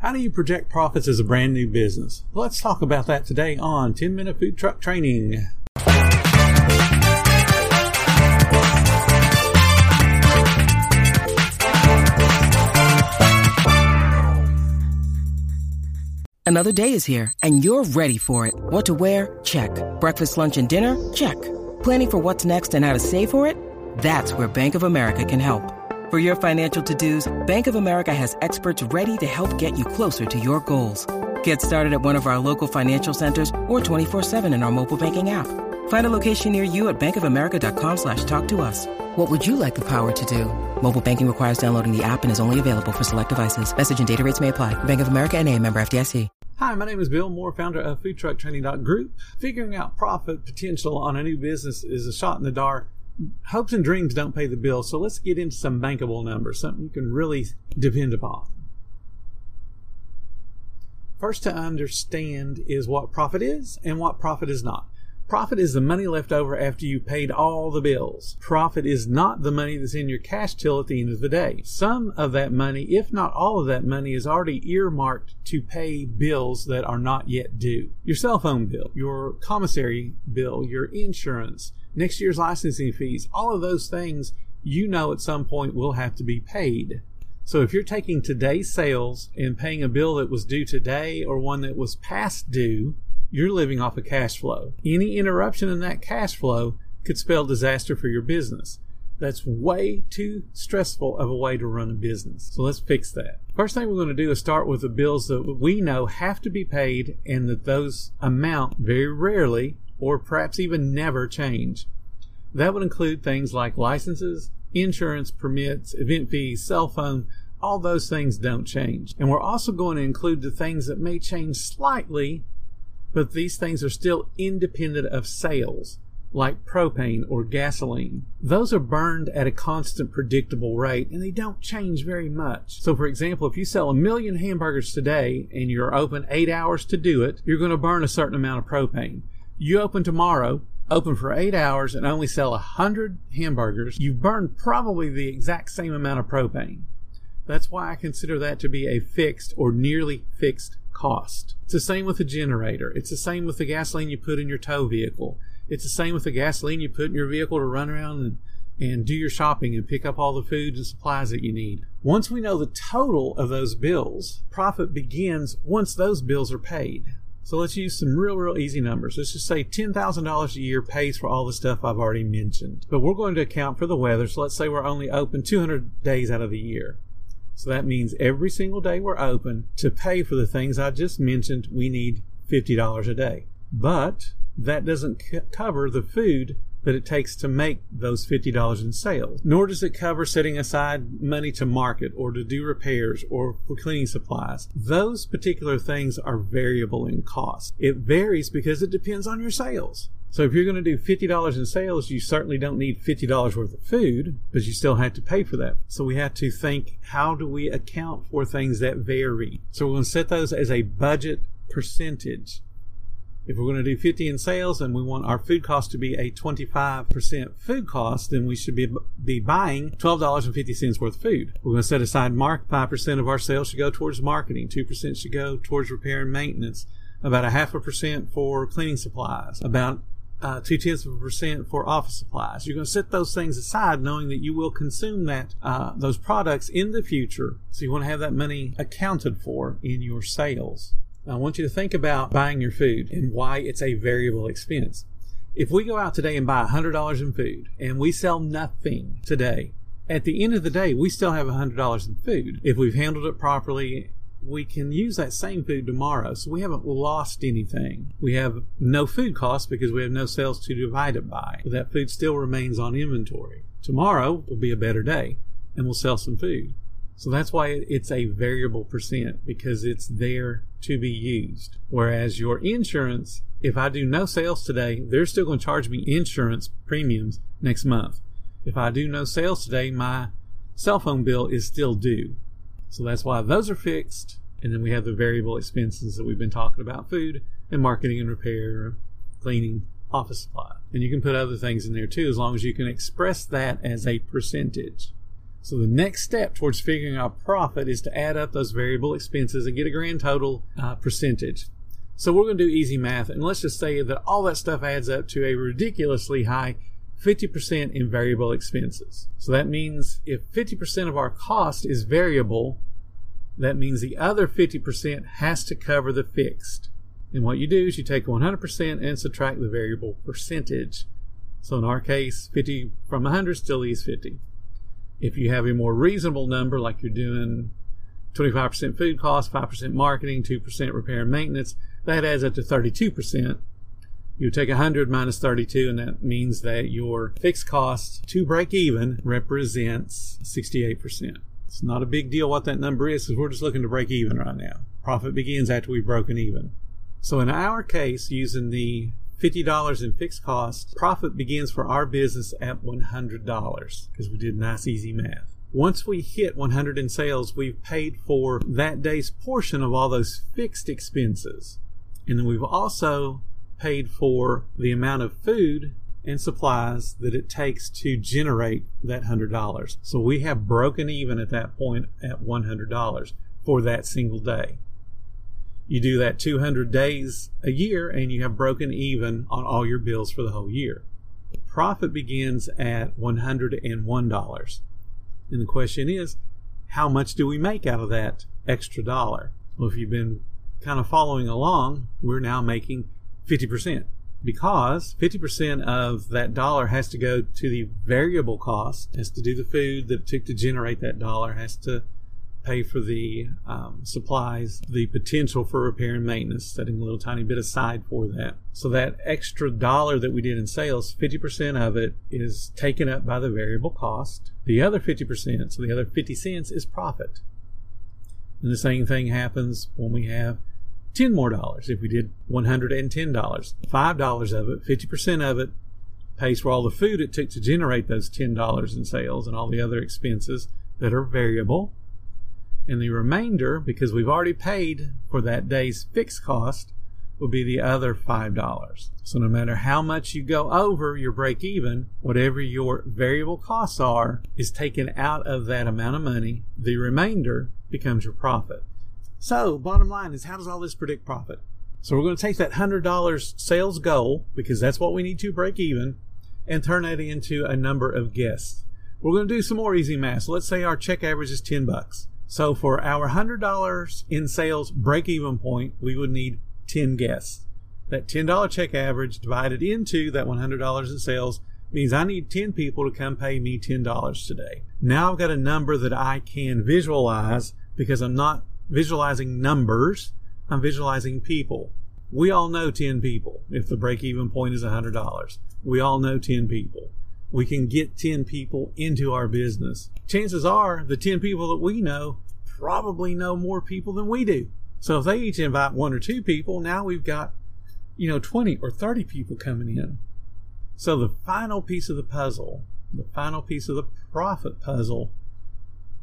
How do you project profits as a brand new business? Let's talk about that today on 10 Minute Food Truck Training. Another day is here, and you're ready for it. What to wear? Check. Breakfast, lunch, and dinner? Check. Planning for what's next and how to save for it? That's where Bank of America can help. For your financial to-dos, Bank of America has experts ready to help get you closer to your goals. Get started at one of our local financial centers or 24-7 in our mobile banking app. Find a location near you at bankofamerica.com slash talk to us. What would you like the power to do? Mobile banking requires downloading the app and is only available for select devices. Message and data rates may apply. Bank of America and a member FDIC. Hi, my name is Bill Moore, founder of FoodTruckTraining.group. Figuring out profit potential on a new business is a shot in the dark. Hopes and dreams don't pay the bill, so let's get into some bankable numbers, something you can really depend upon. First to understand is what profit is and what profit is not. Profit is the money left over after you paid all the bills. Profit is not the money that's in your cash till at the end of the day. Some of that money, if not all of that money, is already earmarked to pay bills that are not yet due. Your cell phone bill, your commissary bill, your insurance, next year's licensing fees, all of those things you know at some point will have to be paid. So if you're taking today's sales and paying a bill that was due today or one that was past due, you're living off of cash flow. Any interruption in that cash flow could spell disaster for your business. That's way too stressful of a way to run a business. So let's fix that. First thing we're going to do is start with the bills that we know have to be paid and that those amount very rarely or perhaps even never change. That would include things like licenses, insurance, permits, event fees, cell phone, all those things don't change. And we're also going to include the things that may change slightly but these things are still independent of sales, like propane or gasoline. Those are burned at a constant predictable rate and they don't change very much. So, for example, if you sell a million hamburgers today and you're open eight hours to do it, you're going to burn a certain amount of propane. You open tomorrow, open for eight hours and only sell a hundred hamburgers, you've burned probably the exact same amount of propane. That's why I consider that to be a fixed or nearly fixed cost. It's the same with the generator. It's the same with the gasoline you put in your tow vehicle. It's the same with the gasoline you put in your vehicle to run around and, and do your shopping and pick up all the food and supplies that you need. Once we know the total of those bills, profit begins once those bills are paid. So let's use some real, real easy numbers. Let's just say $10,000 a year pays for all the stuff I've already mentioned. But we're going to account for the weather. So let's say we're only open 200 days out of the year. So that means every single day we're open to pay for the things I just mentioned, we need $50 a day. But that doesn't c- cover the food that it takes to make those $50 in sales. Nor does it cover setting aside money to market or to do repairs or for cleaning supplies. Those particular things are variable in cost. It varies because it depends on your sales. So if you're going to do $50 in sales, you certainly don't need $50 worth of food, but you still have to pay for that. So we have to think, how do we account for things that vary? So we're going to set those as a budget percentage. If we're going to do 50 in sales and we want our food cost to be a 25% food cost, then we should be, be buying $12.50 worth of food. We're going to set aside mark 5% of our sales should go towards marketing, 2% should go towards repair and maintenance, about a half a percent for cleaning supplies, about uh, two tenths of a percent for office supplies. You're going to set those things aside, knowing that you will consume that uh, those products in the future. So you want to have that money accounted for in your sales. I want you to think about buying your food and why it's a variable expense. If we go out today and buy $100 in food and we sell nothing today, at the end of the day, we still have $100 in food. If we've handled it properly we can use that same food tomorrow. So we haven't lost anything. We have no food costs because we have no sales to divide it by. But that food still remains on inventory. Tomorrow will be a better day and we'll sell some food. So that's why it's a variable percent because it's there to be used. Whereas your insurance, if I do no sales today, they're still going to charge me insurance premiums next month. If I do no sales today, my cell phone bill is still due. So that's why those are fixed. And then we have the variable expenses that we've been talking about food and marketing and repair, cleaning, office supply. And you can put other things in there too, as long as you can express that as a percentage. So the next step towards figuring out profit is to add up those variable expenses and get a grand total uh, percentage. So we're going to do easy math and let's just say that all that stuff adds up to a ridiculously high 50% in variable expenses. So that means if 50% of our cost is variable, that means the other 50% has to cover the fixed. And what you do is you take 100% and subtract the variable percentage. So in our case, 50 from 100 still leaves 50. If you have a more reasonable number, like you're doing 25% food cost, 5% marketing, 2% repair and maintenance, that adds up to 32%. You take 100 minus 32, and that means that your fixed cost to break even represents 68%. It's not a big deal what that number is because we're just looking to break even right now. Profit begins after we've broken even. So in our case, using the $50 in fixed costs, profit begins for our business at $100 because we did nice easy math. Once we hit 100 in sales, we've paid for that day's portion of all those fixed expenses. And then we've also paid for the amount of food and supplies that it takes to generate that $100. So we have broken even at that point at $100 for that single day. You do that 200 days a year and you have broken even on all your bills for the whole year. Profit begins at $101. And the question is, how much do we make out of that extra dollar? Well, if you've been kind of following along, we're now making 50% because 50% of that dollar has to go to the variable cost, has to do the food that took to generate that dollar, has to pay for the um, supplies, the potential for repair and maintenance, setting a little tiny bit aside for that. So that extra dollar that we did in sales, 50% of it is taken up by the variable cost. The other 50%, so the other 50 cents is profit. And the same thing happens when we have 10 more dollars. If we did $110, $5 of it, 50% of it pays for all the food it took to generate those $10 in sales and all the other expenses that are variable. And the remainder, because we've already paid for that day's fixed cost, will be the other $5. So no matter how much you go over your break even, whatever your variable costs are is taken out of that amount of money. The remainder becomes your profit. So, bottom line is how does all this predict profit? So, we're going to take that $100 sales goal, because that's what we need to break even, and turn that into a number of guests. We're going to do some more easy math. So let's say our check average is 10 bucks. So for our $100 in sales break even point, we would need 10 guests. That $10 check average divided into that $100 in sales means I need 10 people to come pay me $10 today. Now I've got a number that I can visualize because I'm not visualizing numbers, I'm visualizing people. We all know 10 people if the break even point is $100. We all know 10 people. We can get 10 people into our business. Chances are the 10 people that we know probably know more people than we do. So if they each invite one or two people, now we've got, you know, 20 or 30 people coming in. So the final piece of the puzzle, the final piece of the profit puzzle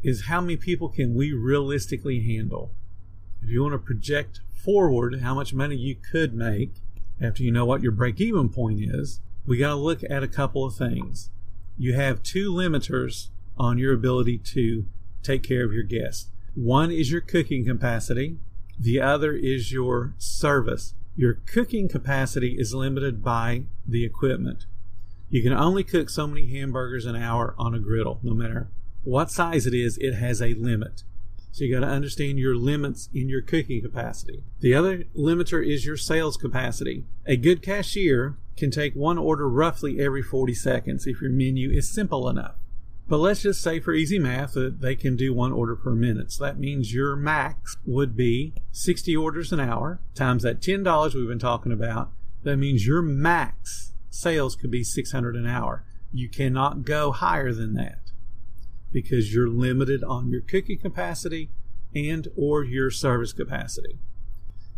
is how many people can we realistically handle? If you want to project forward how much money you could make after you know what your break even point is, we got to look at a couple of things. You have two limiters on your ability to take care of your guests. One is your cooking capacity, the other is your service. Your cooking capacity is limited by the equipment. You can only cook so many hamburgers an hour on a griddle, no matter what size it is, it has a limit. So you got to understand your limits in your cooking capacity. The other limiter is your sales capacity. A good cashier can take one order roughly every 40 seconds if your menu is simple enough. But let's just say for easy math that they can do one order per minute. So that means your max would be 60 orders an hour times that $10 we've been talking about. That means your max sales could be 600 an hour. You cannot go higher than that because you're limited on your cooking capacity and or your service capacity.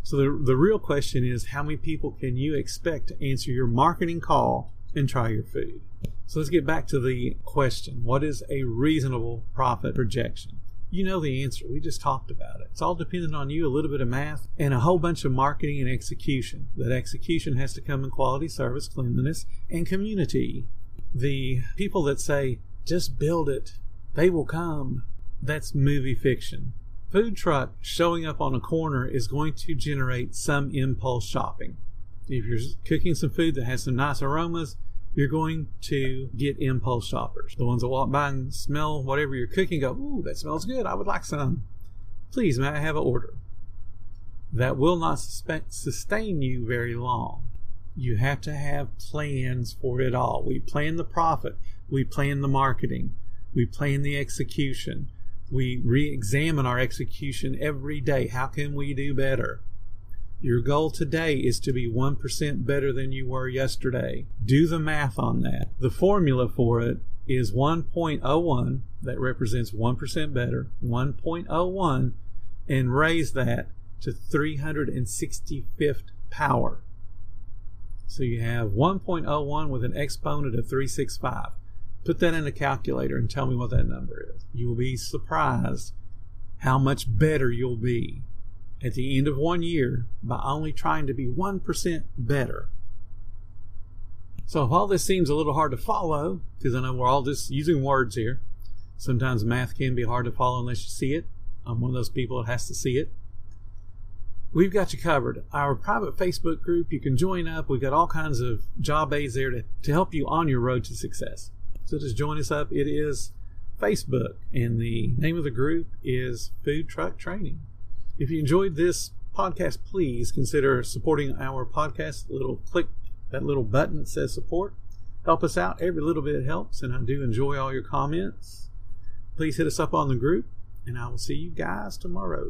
So the, the real question is how many people can you expect to answer your marketing call and try your food? So let's get back to the question. What is a reasonable profit projection? You know the answer. We just talked about it. It's all dependent on you, a little bit of math, and a whole bunch of marketing and execution. That execution has to come in quality service, cleanliness, and community. The people that say, just build it, They will come. That's movie fiction. Food truck showing up on a corner is going to generate some impulse shopping. If you're cooking some food that has some nice aromas, you're going to get impulse shoppers. The ones that walk by and smell whatever you're cooking go, ooh, that smells good. I would like some. Please, may I have an order? That will not sustain you very long. You have to have plans for it all. We plan the profit. We plan the marketing. We plan the execution. We re examine our execution every day. How can we do better? Your goal today is to be 1% better than you were yesterday. Do the math on that. The formula for it is 1.01, that represents 1% better, 1.01, and raise that to 365th power. So you have 1.01 with an exponent of 365. Put that in a calculator and tell me what that number is. You will be surprised how much better you'll be at the end of one year by only trying to be 1% better. So if all this seems a little hard to follow, because I know we're all just using words here, sometimes math can be hard to follow unless you see it. I'm one of those people that has to see it. We've got you covered. Our private Facebook group, you can join up. We've got all kinds of job aids there to, to help you on your road to success. So just join us up. It is Facebook, and the name of the group is Food Truck Training. If you enjoyed this podcast, please consider supporting our podcast. Little click that little button that says support. Help us out. Every little bit helps, and I do enjoy all your comments. Please hit us up on the group, and I will see you guys tomorrow.